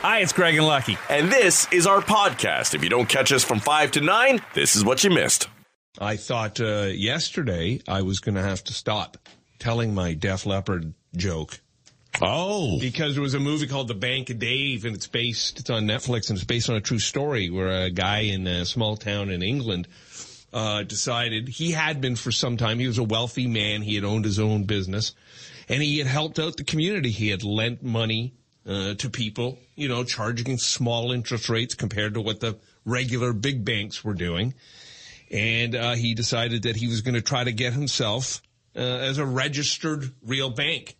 Hi, it's Craig and Lucky. And this is our podcast. If you don't catch us from 5 to 9, this is what you missed. I thought uh, yesterday I was going to have to stop telling my Def Leppard joke. Oh. Because there was a movie called The Bank of Dave and it's based, it's on Netflix and it's based on a true story where a guy in a small town in England uh, decided he had been for some time. He was a wealthy man. He had owned his own business and he had helped out the community. He had lent money uh, to people, you know, charging small interest rates compared to what the regular big banks were doing. And uh, he decided that he was going to try to get himself uh, as a registered real bank.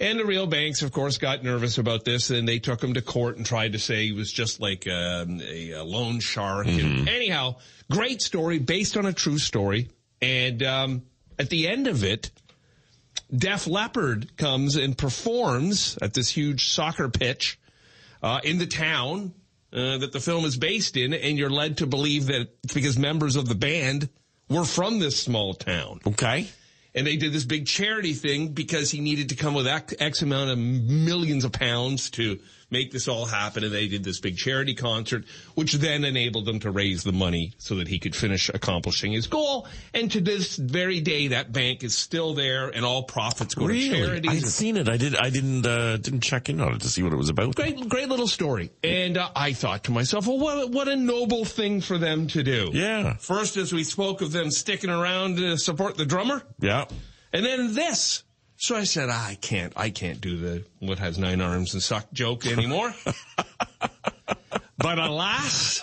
And the real banks, of course, got nervous about this, and they took him to court and tried to say he was just like um, a, a, loan shark. Mm-hmm. anyhow, great story based on a true story. And um, at the end of it, Def Leppard comes and performs at this huge soccer pitch uh, in the town uh, that the film is based in, and you're led to believe that it's because members of the band were from this small town. Okay. And they did this big charity thing because he needed to come with X amount of millions of pounds to make this all happen. And they did this big charity concert, which then enabled them to raise the money so that he could finish accomplishing his goal. And to this very day, that bank is still there and all profits go really? to charities. I'd seen it. I did. I didn't, uh, didn't check in on it to see what it was about. Great, great little story. And uh, I thought to myself, well, what, what a noble thing for them to do. Yeah. First, as we spoke of them sticking around to support the drummer. Yeah. And then this. So I said, I can't, I can't do the what has nine arms and suck joke anymore. but alas,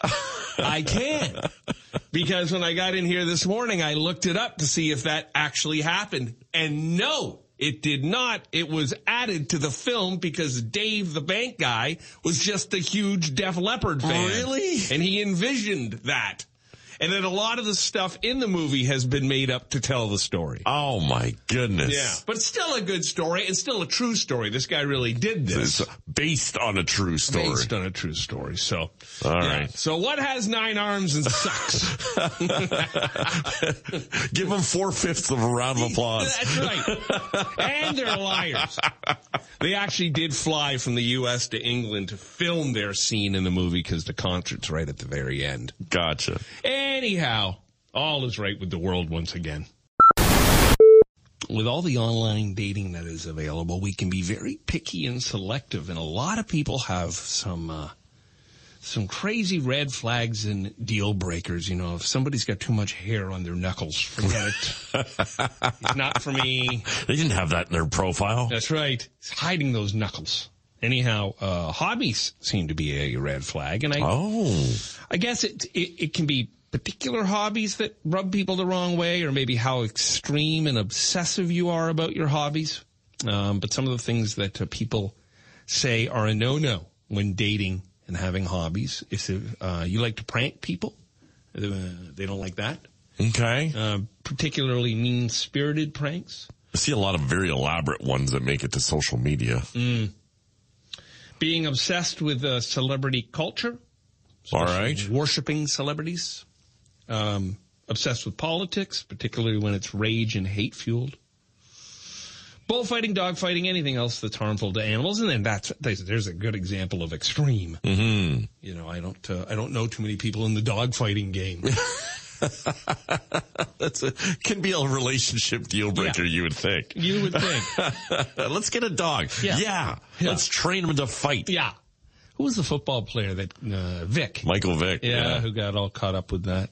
I can. Because when I got in here this morning, I looked it up to see if that actually happened. And no, it did not. It was added to the film because Dave, the bank guy, was just a huge Def Leppard fan. Really? And he envisioned that and then a lot of the stuff in the movie has been made up to tell the story. Oh my goodness! Yeah, but still a good story and still a true story. This guy really did this. It's based on a true story. Based on a true story. So, all yeah. right. So what has nine arms and sucks? Give them four fifths of a round of applause. That's right. and they're liars. They actually did fly from the U.S. to England to film their scene in the movie because the concert's right at the very end. Gotcha. Anyhow, all is right with the world once again. With all the online dating that is available, we can be very picky and selective, and a lot of people have some uh, some crazy red flags and deal breakers. You know, if somebody's got too much hair on their knuckles, forget it. it's not for me. They didn't have that in their profile. That's right. It's hiding those knuckles. Anyhow, uh, hobbies seem to be a red flag, and I, oh, I guess it, it it can be particular hobbies that rub people the wrong way, or maybe how extreme and obsessive you are about your hobbies. Um, but some of the things that uh, people say are a no-no when dating and having hobbies. If uh, you like to prank people, uh, they don't like that. Okay. Uh, particularly mean-spirited pranks. I see a lot of very elaborate ones that make it to social media. Mm. Being obsessed with uh, celebrity culture. All right. Worshipping celebrities. Um, obsessed with politics, particularly when it's rage and hate fueled. Bullfighting, dogfighting, anything else that's harmful to animals, and then that's there's a good example of extreme. Mm-hmm. You know, I don't uh, I don't know too many people in the dogfighting game. That's a can be a relationship deal breaker. Yeah. You would think. You would think. Let's get a dog. Yeah. Yeah. Yeah. Let's train him to fight. yeah. Who was the football player that uh, Vic? Michael Vick. Yeah, Yeah. who got all caught up with that.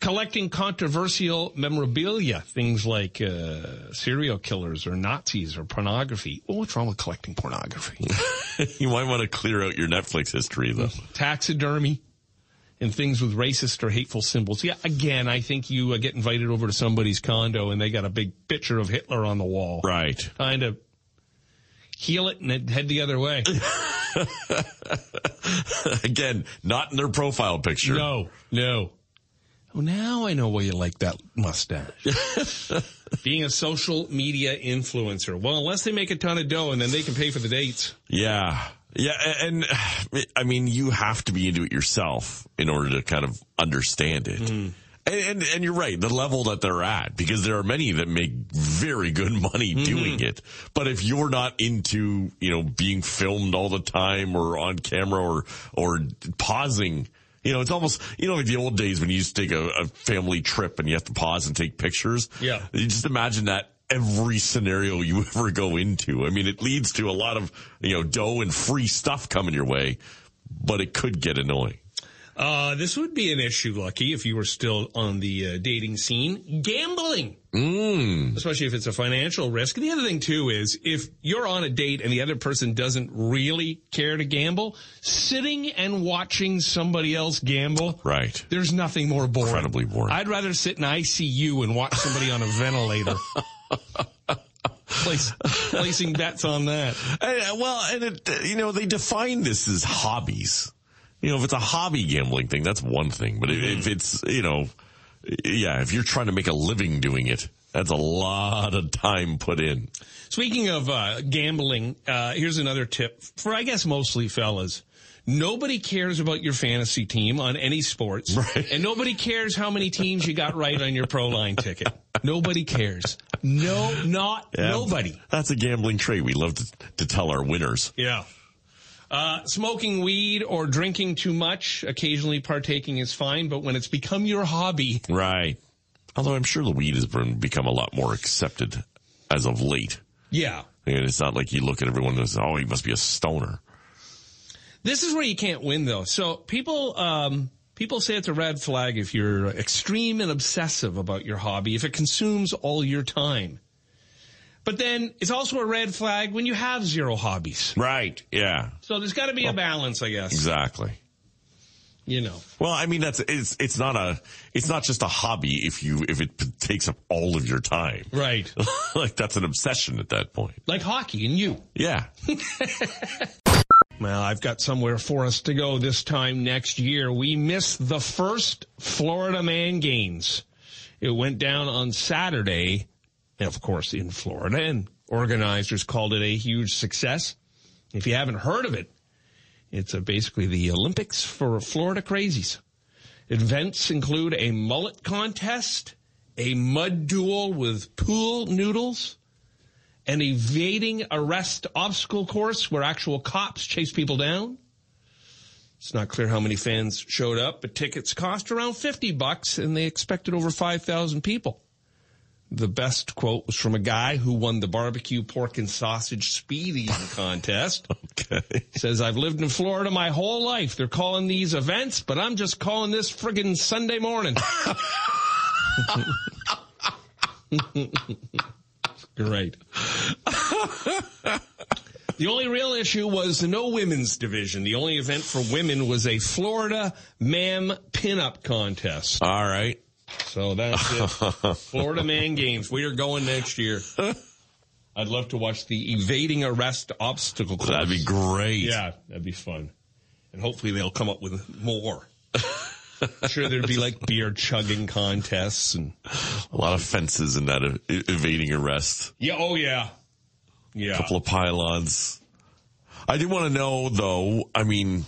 Collecting controversial memorabilia, things like uh, serial killers or Nazis or pornography. Well, what's wrong with collecting pornography? you might want to clear out your Netflix history though. Taxidermy and things with racist or hateful symbols. Yeah, again, I think you uh, get invited over to somebody's condo and they got a big picture of Hitler on the wall. Right. Kind of heal it and head the other way. Again, not in their profile picture. No, no. Oh, now I know why you like that mustache. Being a social media influencer. Well, unless they make a ton of dough and then they can pay for the dates. Yeah. Yeah. And I mean, you have to be into it yourself in order to kind of understand it. Hmm. And, and, and you're right, the level that they're at, because there are many that make very good money mm-hmm. doing it. But if you're not into, you know, being filmed all the time or on camera or, or pausing, you know, it's almost, you know, like the old days when you used to take a, a family trip and you have to pause and take pictures. Yeah. You just imagine that every scenario you ever go into. I mean, it leads to a lot of, you know, dough and free stuff coming your way, but it could get annoying. Uh, this would be an issue, Lucky, if you were still on the uh, dating scene. Gambling. Mm. Especially if it's a financial risk. The other thing too is if you're on a date and the other person doesn't really care to gamble, sitting and watching somebody else gamble. Right. There's nothing more boring. Incredibly boring. I'd rather sit in ICU and watch somebody on a ventilator. Place, placing bets on that. And, well, and it, you know, they define this as hobbies. You know, if it's a hobby gambling thing, that's one thing. But if it's, you know, yeah, if you're trying to make a living doing it, that's a lot of time put in. Speaking of uh, gambling, uh, here's another tip for, I guess, mostly fellas. Nobody cares about your fantasy team on any sports, Right. and nobody cares how many teams you got right on your pro line ticket. Nobody cares. No, not Yeah, nobody. That's a gambling trait. We love to, to tell our winners. Yeah. Uh, smoking weed or drinking too much, occasionally partaking is fine, but when it's become your hobby, Right. Although I'm sure the weed has been, become a lot more accepted as of late. yeah. And it's not like you look at everyone and say, oh, he must be a stoner. This is where you can't win though. So people, um, people say it's a red flag if you're extreme and obsessive about your hobby, if it consumes all your time. But then it's also a red flag when you have zero hobbies. Right. Yeah. So there's got to be a balance, I guess. Exactly. You know. Well, I mean, that's, it's, it's not a, it's not just a hobby if you, if it p- takes up all of your time. Right. like that's an obsession at that point. like hockey and you. Yeah. Well, I've got somewhere for us to go this time next year. We missed the first Florida Man Games. It went down on Saturday, of course, in Florida, and organizers called it a huge success. If you haven't heard of it, it's uh basically the Olympics for Florida crazies. Events include a mullet contest, a mud duel with pool noodles, an evading arrest obstacle course where actual cops chase people down. It's not clear how many fans showed up, but tickets cost around 50 bucks and they expected over 5,000 people. The best quote was from a guy who won the barbecue pork and sausage speed eating contest. Okay. Says, I've lived in Florida my whole life. They're calling these events, but I'm just calling this friggin' Sunday morning. Great. the only real issue was no women's division. The only event for women was a Florida Mam Pinup contest. All right. So that's it. Florida Man Games. We are going next year. I'd love to watch the evading arrest obstacle course. That'd be great. Yeah, that'd be fun. And hopefully they'll come up with more. sure, there'd be like beer chugging contests and A lot of fences in that e- evading arrest. yeah, oh yeah, yeah. A couple of pylons. I do want to know though, I mean,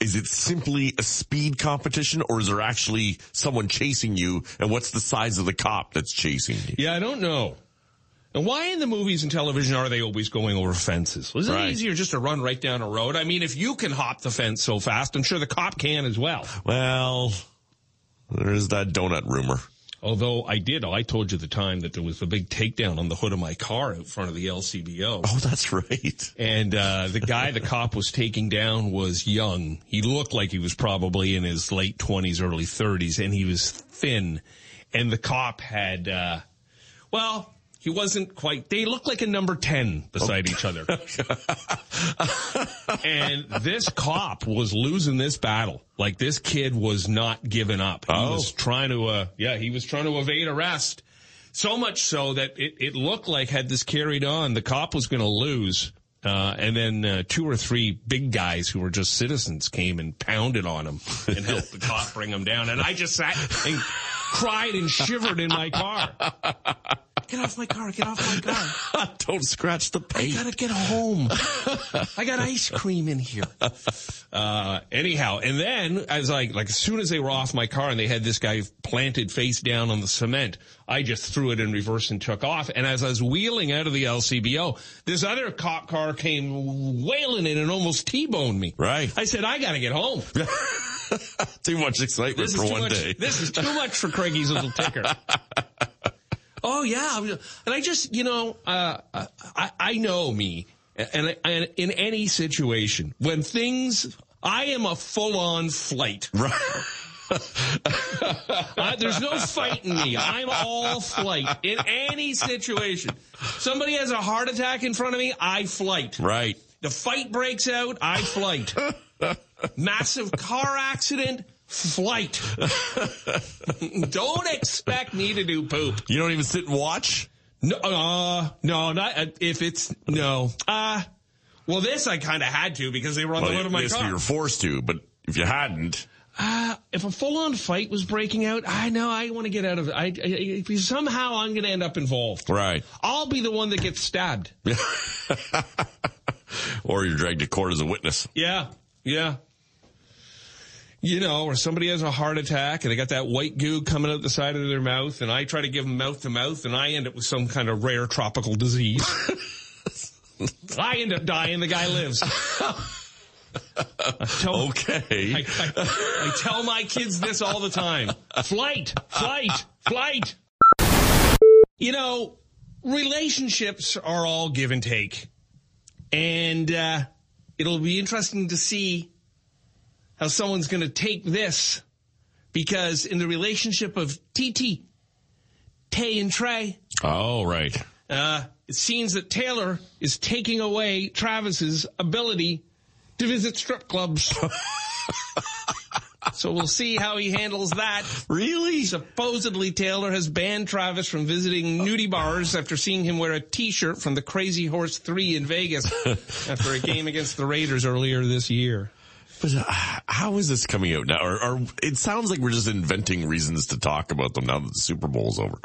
is it simply a speed competition or is there actually someone chasing you and what's the size of the cop that's chasing you? Yeah, I don't know. And why in the movies and television are they always going over fences? Was it Right. easier just to run right down a road? I mean, if you can hop the fence so fast, I'm sure the cop can as well. Well, there's that donut rumor. Although I did, I told you the time that there was a big takedown on the hood of my car out front of the LCBO. Oh, that's right. And uh, the guy the cop was taking down was young. He looked like he was probably in his late 20s, early 30s, and he was thin. And the cop had, uh, well, he wasn't quite, they looked like a number 10 beside each other. and this cop was losing this battle. Like this kid was not giving up. He Oh. was trying to, uh, yeah, he was trying to evade arrest. So much so that it, it looked like had this carried on, the cop was going to lose. Uh, and then uh, two or three big guys who were just citizens came and pounded on him and helped the cop bring him down. And I just sat and cried and shivered in my car. Get off my car, get off my car. Don't scratch the paint. I gotta get home. I got ice cream in here. Uh, anyhow, and then as I, like, as soon as they were off my car and they had this guy planted face down on the cement, I just threw it in reverse and took off. And as I was wheeling out of the LCBO, this other cop car came wailing in and almost T-boned me. Right. I said, I gotta get home. Too much excitement This for is too one much, day. This is too much for Craigie's little ticker. Oh yeah, and I just you know uh, I I know me, and, and in any situation when things I am a full on flight. Right. Uh, there's no fighting me. I'm all flight in any situation. Somebody has a heart attack in front of me, I flight. Right. The fight breaks out, I flight. Massive car accident, flight. don't expect me to do poop. You don't even sit and watch? No, uh, no, not uh, if it's no. Uh well, this I kind of had to because they were on the Well, hood of my yes, car. you're forced to, but if you hadn't, Uh, if a full-on fight was breaking out, I know I want to get out of it. I, I, I somehow I'm going to end up involved. right. I'll be the one that gets stabbed. or you're dragged to court as a witness. Yeah, yeah. You know, or somebody has a heart attack and they got that white goo coming out the side of their mouth, and I try to give them mouth to mouth, and I end up with some kind of rare tropical disease. I end up dying. The guy lives. I tell, Okay. I, I, I tell my kids this all the time. Flight, flight, flight. You know, relationships are all give and take. And uh, it'll be interesting to see how someone's going to take this because in the relationship of TT, Tay and Trey, oh, right. uh, it seems that Taylor is taking away Travis's ability to visit strip clubs. so we'll see how he handles that. Really? Supposedly, Taylor has banned Travis from visiting nudie bars after seeing him wear a T-shirt from the Crazy Horse 3 in Vegas after a game against the Raiders earlier this year. But uh, how is this coming out now? Or, or it sounds like we're just inventing reasons to talk about them now that the Super Bowl's over.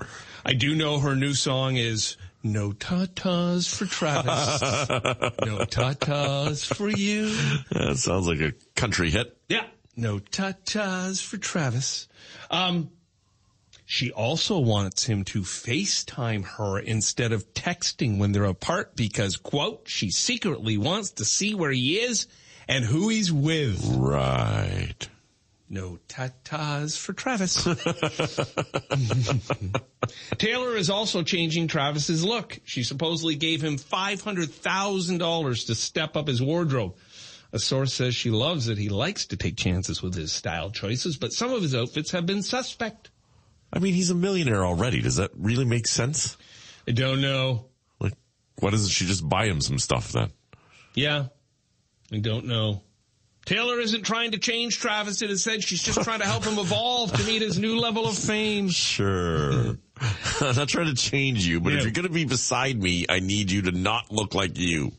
I do know her new song is No Tatas for Travis. no Tatas for you. That sounds like a country hit. Yeah. No tatas for Travis. Um, she also wants him to FaceTime her instead of texting when they're apart because, quote, she secretly wants to see where he is and who he's with. Right. No tatas for Travis. Taylor is also changing Travis's look. She supposedly gave him $500,000 to step up his wardrobe. A source says she loves that he likes to take chances with his style choices, but some of his outfits have been suspect. I mean, he's a millionaire already. Does that really make sense? I don't know. Like, why doesn't she just buy him some stuff then? Yeah, I don't know. Taylor isn't trying to change Travis. It is said she's just trying to help him evolve to meet his new level of fame. Sure. I'm not trying to change you, but Yeah. if you're going to be beside me, I need you to not look like you.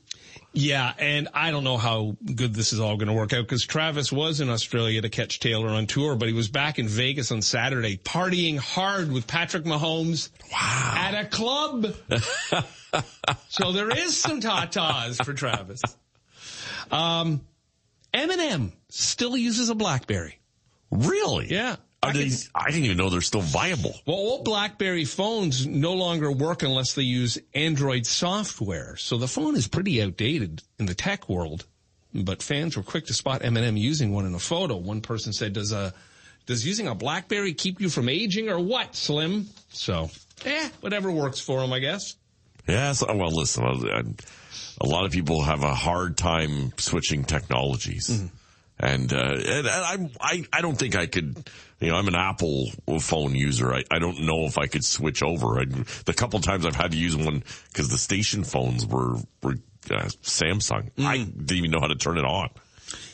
Yeah, and I don't know how good this is all going to work out because Travis was in Australia to catch Taylor on tour, but he was back in Vegas on Saturday partying hard with Patrick Mahomes at a club. so there is some tatas for Travis. Um, Eminem still uses a BlackBerry. Really? Yeah. Are they, I didn't even know they're still viable. Well, all BlackBerry phones no longer work unless they use Android software. So the phone is pretty outdated in the tech world. But fans were quick to spot Eminem using one in a photo. One person said, "Does a does using a BlackBerry keep you from aging or what, Slim?" So, eh, whatever works for him, I guess. Yeah. So, well, listen, I- I- a lot of people have a hard time switching technologies. Mm-hmm. And, uh, and I, I, I don't think I could, you know, I'm an Apple phone user. I, I don't know if I could switch over. I, the couple times I've had to use one because the station phones were, were uh, Samsung. I Mm. didn't even know how to turn it on.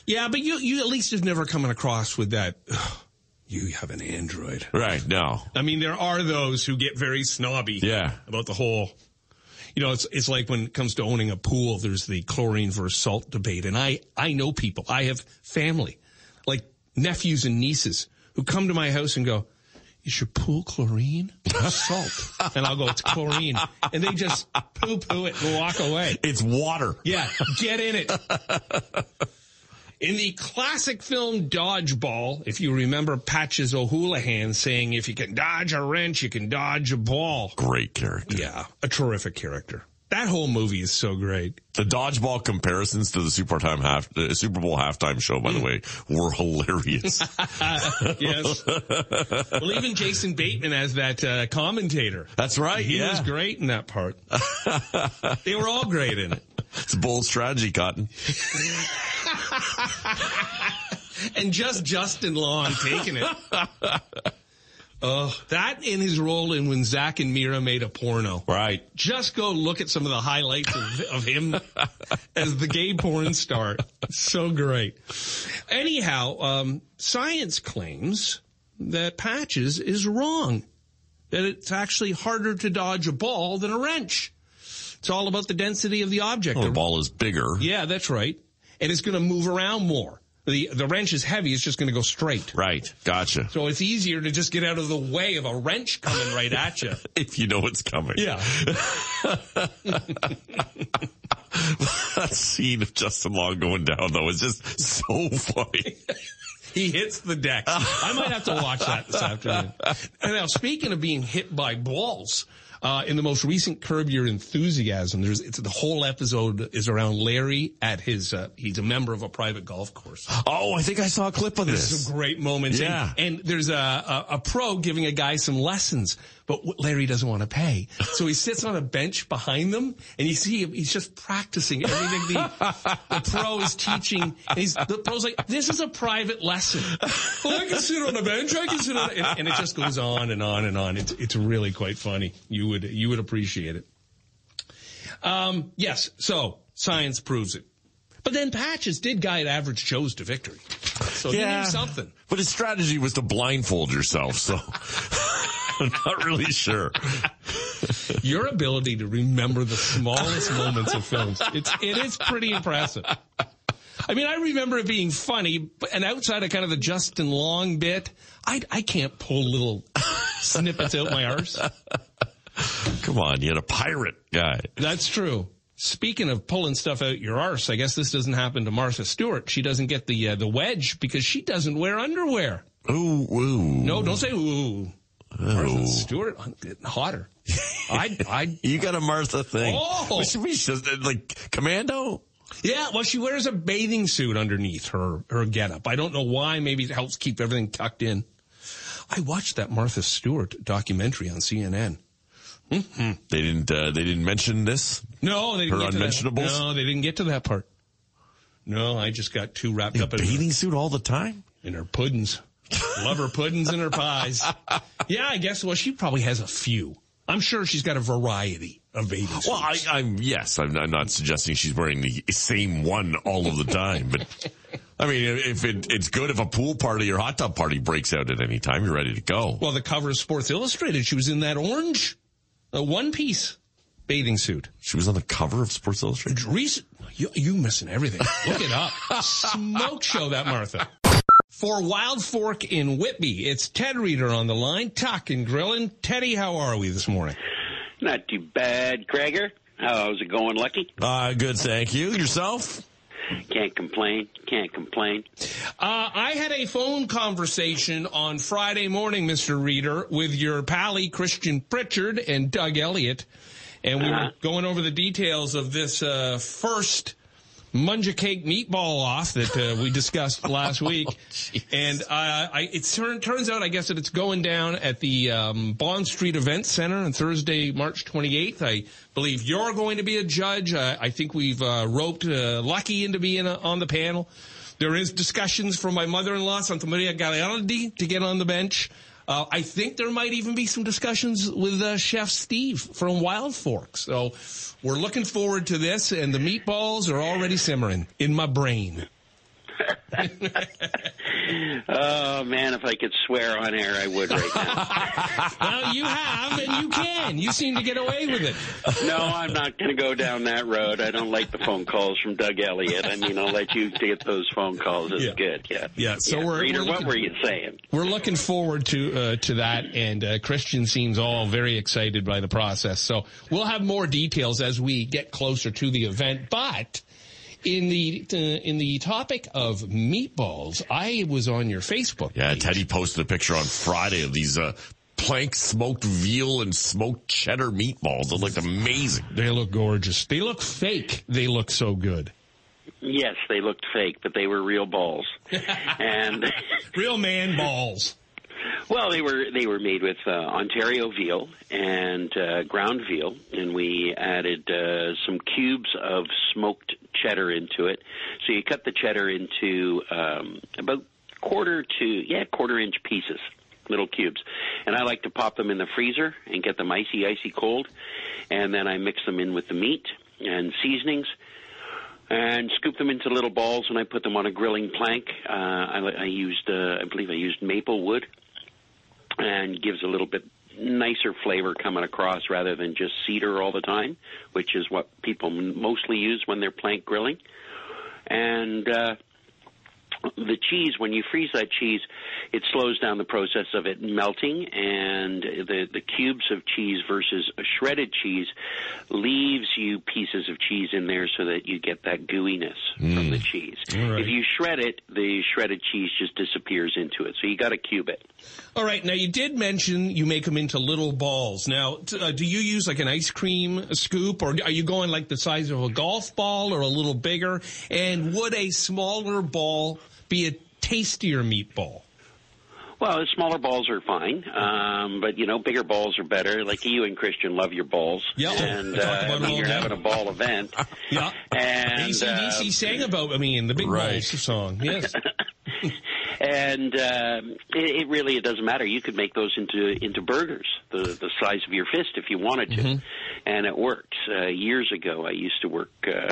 Yeah, but you you at least have never come across with that. "Ugh, You have an Android. Right. No. I mean, there are those who get very snobby. Yeah. About the whole, you know, it's, it's like when it comes to owning a pool, there's the chlorine versus salt debate. And I, I know people, I have family, like nephews and nieces who come to my house and go, is your pool chlorine or salt? and I'll go, it's chlorine. And they just poo poo it and walk away. It's water. Yeah, get in it. In the classic film Dodgeball, if you remember Patches O'Houlihan saying, if you can dodge a wrench, you can dodge a ball. Great character. Yeah, a terrific character. That whole movie is so great. The dodgeball comparisons to the Super Time half uh, Super Bowl halftime show, by the way, were hilarious. yes. well, even Jason Bateman as that uh, commentator. That's right. He yeah. was great in that part. they were all great in it. It's a bold strategy, Cotton. and just Justin Long taking it. Oh, that in his role in when Zack and Miri made a porno. Right. Just go look at some of the highlights of, of him as the gay porn star. So great. Anyhow, um, science claims that Patches is wrong. That it's actually harder to dodge a ball than a wrench. It's all about the density of the object. Well, the ball is bigger. Yeah, that's right. And it's going to move around more. The, the wrench is heavy. It's just going to go straight. Right. Gotcha. So it's easier to just get out of the way of a wrench coming right at you. if you know it's coming. Yeah. that scene of Justin Long going down though is just so funny. he hits the deck. I might have to watch that this afternoon. And now, speaking of being hit by balls, uh, in the most recent Curb Your Enthusiasm, there's it's the whole episode is around Larry at his. Uh, he's a member of a private golf course. Oh, I think I saw a clip of this. There's some great moments. Yeah. And, and there's a, a, a pro giving a guy some lessons, but Larry doesn't want to pay. So he sits on a bench behind them and you see him, he's just practicing everything the, the pro is teaching. He's, the pro's like, this is a private lesson. Well, I can sit on a bench. I can sit on, and, and it just goes on and on and on. It's, it's really quite funny. You would, you would appreciate it. Um, yes. So science proves it. But then Patches did guide average Joe's to victory. So he knew something. But his strategy was to blindfold yourself, so I'm not really sure. Your ability to remember the smallest moments of films, it's, it is pretty impressive. I mean, I remember it being funny, and outside of kind of the Justin Long bit, I, I can't pull little snippets out my arse. Come on, you had a pirate guy. That's true. Speaking of pulling stuff out your arse, I guess this doesn't happen to Martha Stewart. She doesn't get the uh, the wedge because she doesn't wear underwear. Ooh, ooh. No, don't say ooh. Martha Stewart, I'm getting hotter. I, I, You got a Martha thing. Oh. Should we just, like, commando? yeah. Well, she wears a bathing suit underneath her her getup. I don't know why. Maybe it helps keep everything tucked in. I watched that Martha Stewart documentary on CNN. They didn't, uh, they didn't mention this? No, they didn't Her get to that. unmentionables? No, they didn't get to that part. No, I just got too wrapped up in her, Bathing suit all the time? in her puddings. Love her puddings and her pies. Yeah, I guess. Well, she probably has a few. I'm sure she's got a variety of bathing suits. Well, I, I'm, yes, I'm, I'm not suggesting she's wearing the same one all of the time, but I mean, if it, it's good if a pool party or hot tub party breaks out at any time, you're ready to go. Well, the cover of Sports Illustrated, she was in that orange, uh, one piece bathing suit. She was on the cover of Sports Illustrated. Recent, you, you missing everything. Look it up. Smoke show that Martha. For Wild Fork in Whitby, it's Ted Reader on the line, talking grilling. Teddy, how are we this morning? Not too bad, Krager. How's it going, Lucky? Uh, good, thank you. Yourself? Can't complain. Can't complain. Uh, I had a phone conversation on Friday morning, Mr. Reader, with your pally Christian Pritchard and Doug Elliott, and we were Uh-huh. going over the details of this uh, first mangiacake meatball off that uh, we discussed last week. and uh, I, it turn, turns out, I guess, that it's going down at the um, Bond Street Event Center on Thursday, March 28th. I believe you're going to be a judge. Uh, I think we've uh, roped uh, Lucky into being uh on the panel. There is discussions from my mother-in-law, Santa Maria Galeardi, to get on the bench. Uh, I think there might even be some discussions with uh, Chef Steve from Wild Fork. So we're looking forward to this, and the meatballs are already simmering in my brain. Oh man, if I could swear on air, I would right now. well, you have, and you can. You seem to get away with it. no, I'm not going to go down that road. I don't like the phone calls from Doug Elliott. I mean, I'll let you get those phone calls. It's Yeah. good. Yeah. Yeah, so we're- Reader, we're what were you saying? We're looking forward to uh, to that, and uh, Christian seems all very excited by the process. So we'll have more details as we get closer to the event. But in the uh, in the topic of meatballs, I was on your Facebook. Yeah, page. Teddy posted a picture on Friday of these uh, plank smoked veal and smoked cheddar meatballs. They looked amazing. They look gorgeous. They look fake. They look so good. Yes, they looked fake, but they were real balls. and Real man balls. Well, they were they were made with uh, Ontario veal and uh, ground veal, and we added uh, some cubes of smoked cheddar into it. So you cut the cheddar into um, about quarter to yeah quarter inch pieces, little cubes, and I like to pop them in the freezer and get them icy icy cold, and then I mix them in with the meat and seasonings and scoop them into little balls, and I put them on a grilling plank. Uh, I, I used, uh, I believe, I used maple wood, and gives a little bit nicer flavor coming across rather than just cedar all the time, which is what people mostly use when they're plank grilling. And uh, the cheese, when you freeze that cheese, it slows down the process of it melting, and the the cubes of cheese versus a shredded cheese leaves you pieces of cheese in there so that you get that gooiness from the cheese. right. If you shred it, the shredded cheese just disappears into it. So you got to cube it. All right. Now you did mention you make them into little balls. Now, uh, do you use like an ice cream scoop, or are you going like the size of a golf ball, or a little bigger? And would a smaller ball be a tastier meatball? Well, the smaller balls are fine, um, but you know, bigger balls are better. Like you and Christian love your balls, Yeah, and uh, about I mean, you're day. having a ball event. Yeah. And ACDC uh, sang about, I mean, the Big Right. Balls song. Yes. and um, it, it really it doesn't matter. You could make those into into burgers, the the size of your fist, if you wanted to, and it works. Uh, years ago, I used to work uh,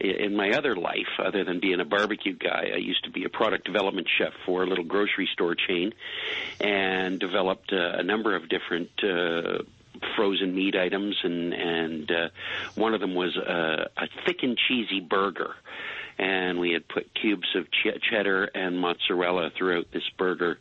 in my other life, other than being a barbecue guy. I used to be a product development chef for a little grocery store chain, and developed uh, a number of different. Uh, frozen meat items and and uh, one of them was a, a thick and cheesy burger and we had put cubes of ch- cheddar and mozzarella throughout this burger,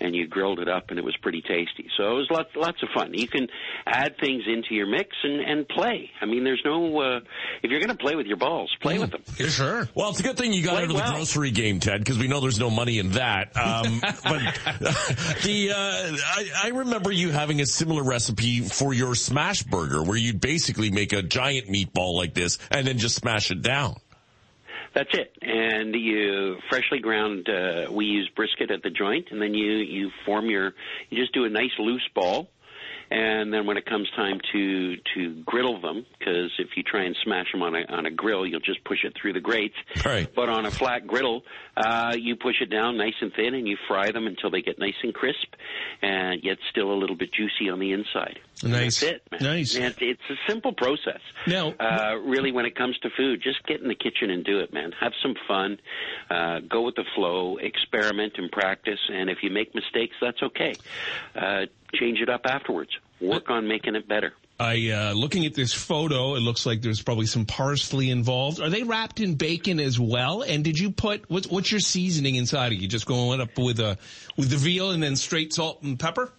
and you grilled it up, and it was pretty tasty. So it was lots lots of fun. You can add things into your mix and and play. I mean, there's no uh, if you're going to play with your balls, play with them. Yeah, sure. Well, it's a good thing you got Play into the well. grocery game, Ted, because we know there's no money in that. Um, but the uh, I, I remember you having a similar recipe for your smash burger, where you'd basically make a giant meatball like this and then just smash it down. That's it. And you freshly ground. Uh, we use brisket at the joint, and then you you form your. You just do a nice loose ball, and then when it comes time to to griddle them, because if you try and smash them on a on a grill, you'll just push it through the grates. Right. But on a flat griddle, uh, you push it down nice and thin, and you fry them until they get nice and crisp, and yet still a little bit juicy on the inside. Nice. That's it. Man. Nice. It's, it's a simple process. Now- uh, really, when it comes to food, just get in the kitchen and do it, man. Have some fun. Uh, go with the flow. Experiment and practice. And if you make mistakes, that's okay. Uh, change it up afterwards. Work on making it better. I uh, looking at this photo, it looks like there's probably some parsley involved. Are they wrapped in bacon as well? And did you put what's, what's your seasoning inside of you? Just going up with a with the veal and then straight salt and pepper?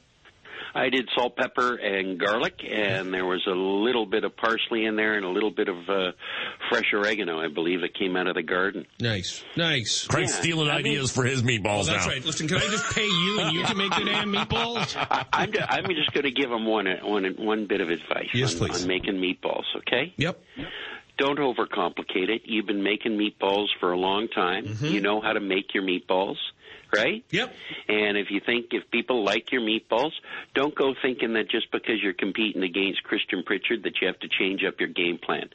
I did salt, pepper, and garlic, and there was a little bit of parsley in there and a little bit of uh, fresh oregano, I believe, that came out of the garden. Nice, nice. Craig's Yeah, stealing I mean- ideas for his meatballs Oh, that's now. right. Listen, can I just pay you and you can make the damn meatballs? I, I'm, ju- I'm just going to give them one, one, one bit of advice Yes, on, please. on making meatballs, okay? Yep. don't overcomplicate it. You've been making meatballs for a long time. Mm-hmm. You know how to make your meatballs, right? Yep. And if you think if people like your meatballs, don't go thinking that just because you're competing against Christian Pritchard that you have to change up your game plan.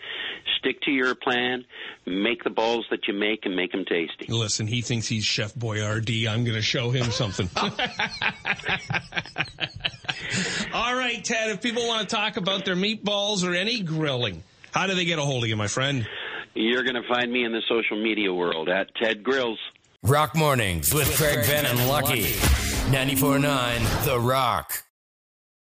Stick to your plan, make the balls that you make and make them tasty. Listen, he thinks he's Chef Boyardee. I'm going to show him something. All right, Ted, if people want to talk about their meatballs or any grilling, how do they get a hold of you, my friend? You're going to find me in the social media world at Ted Grills. Rock Mornings with Craig Venn and Lucky. 94.9 The Rock.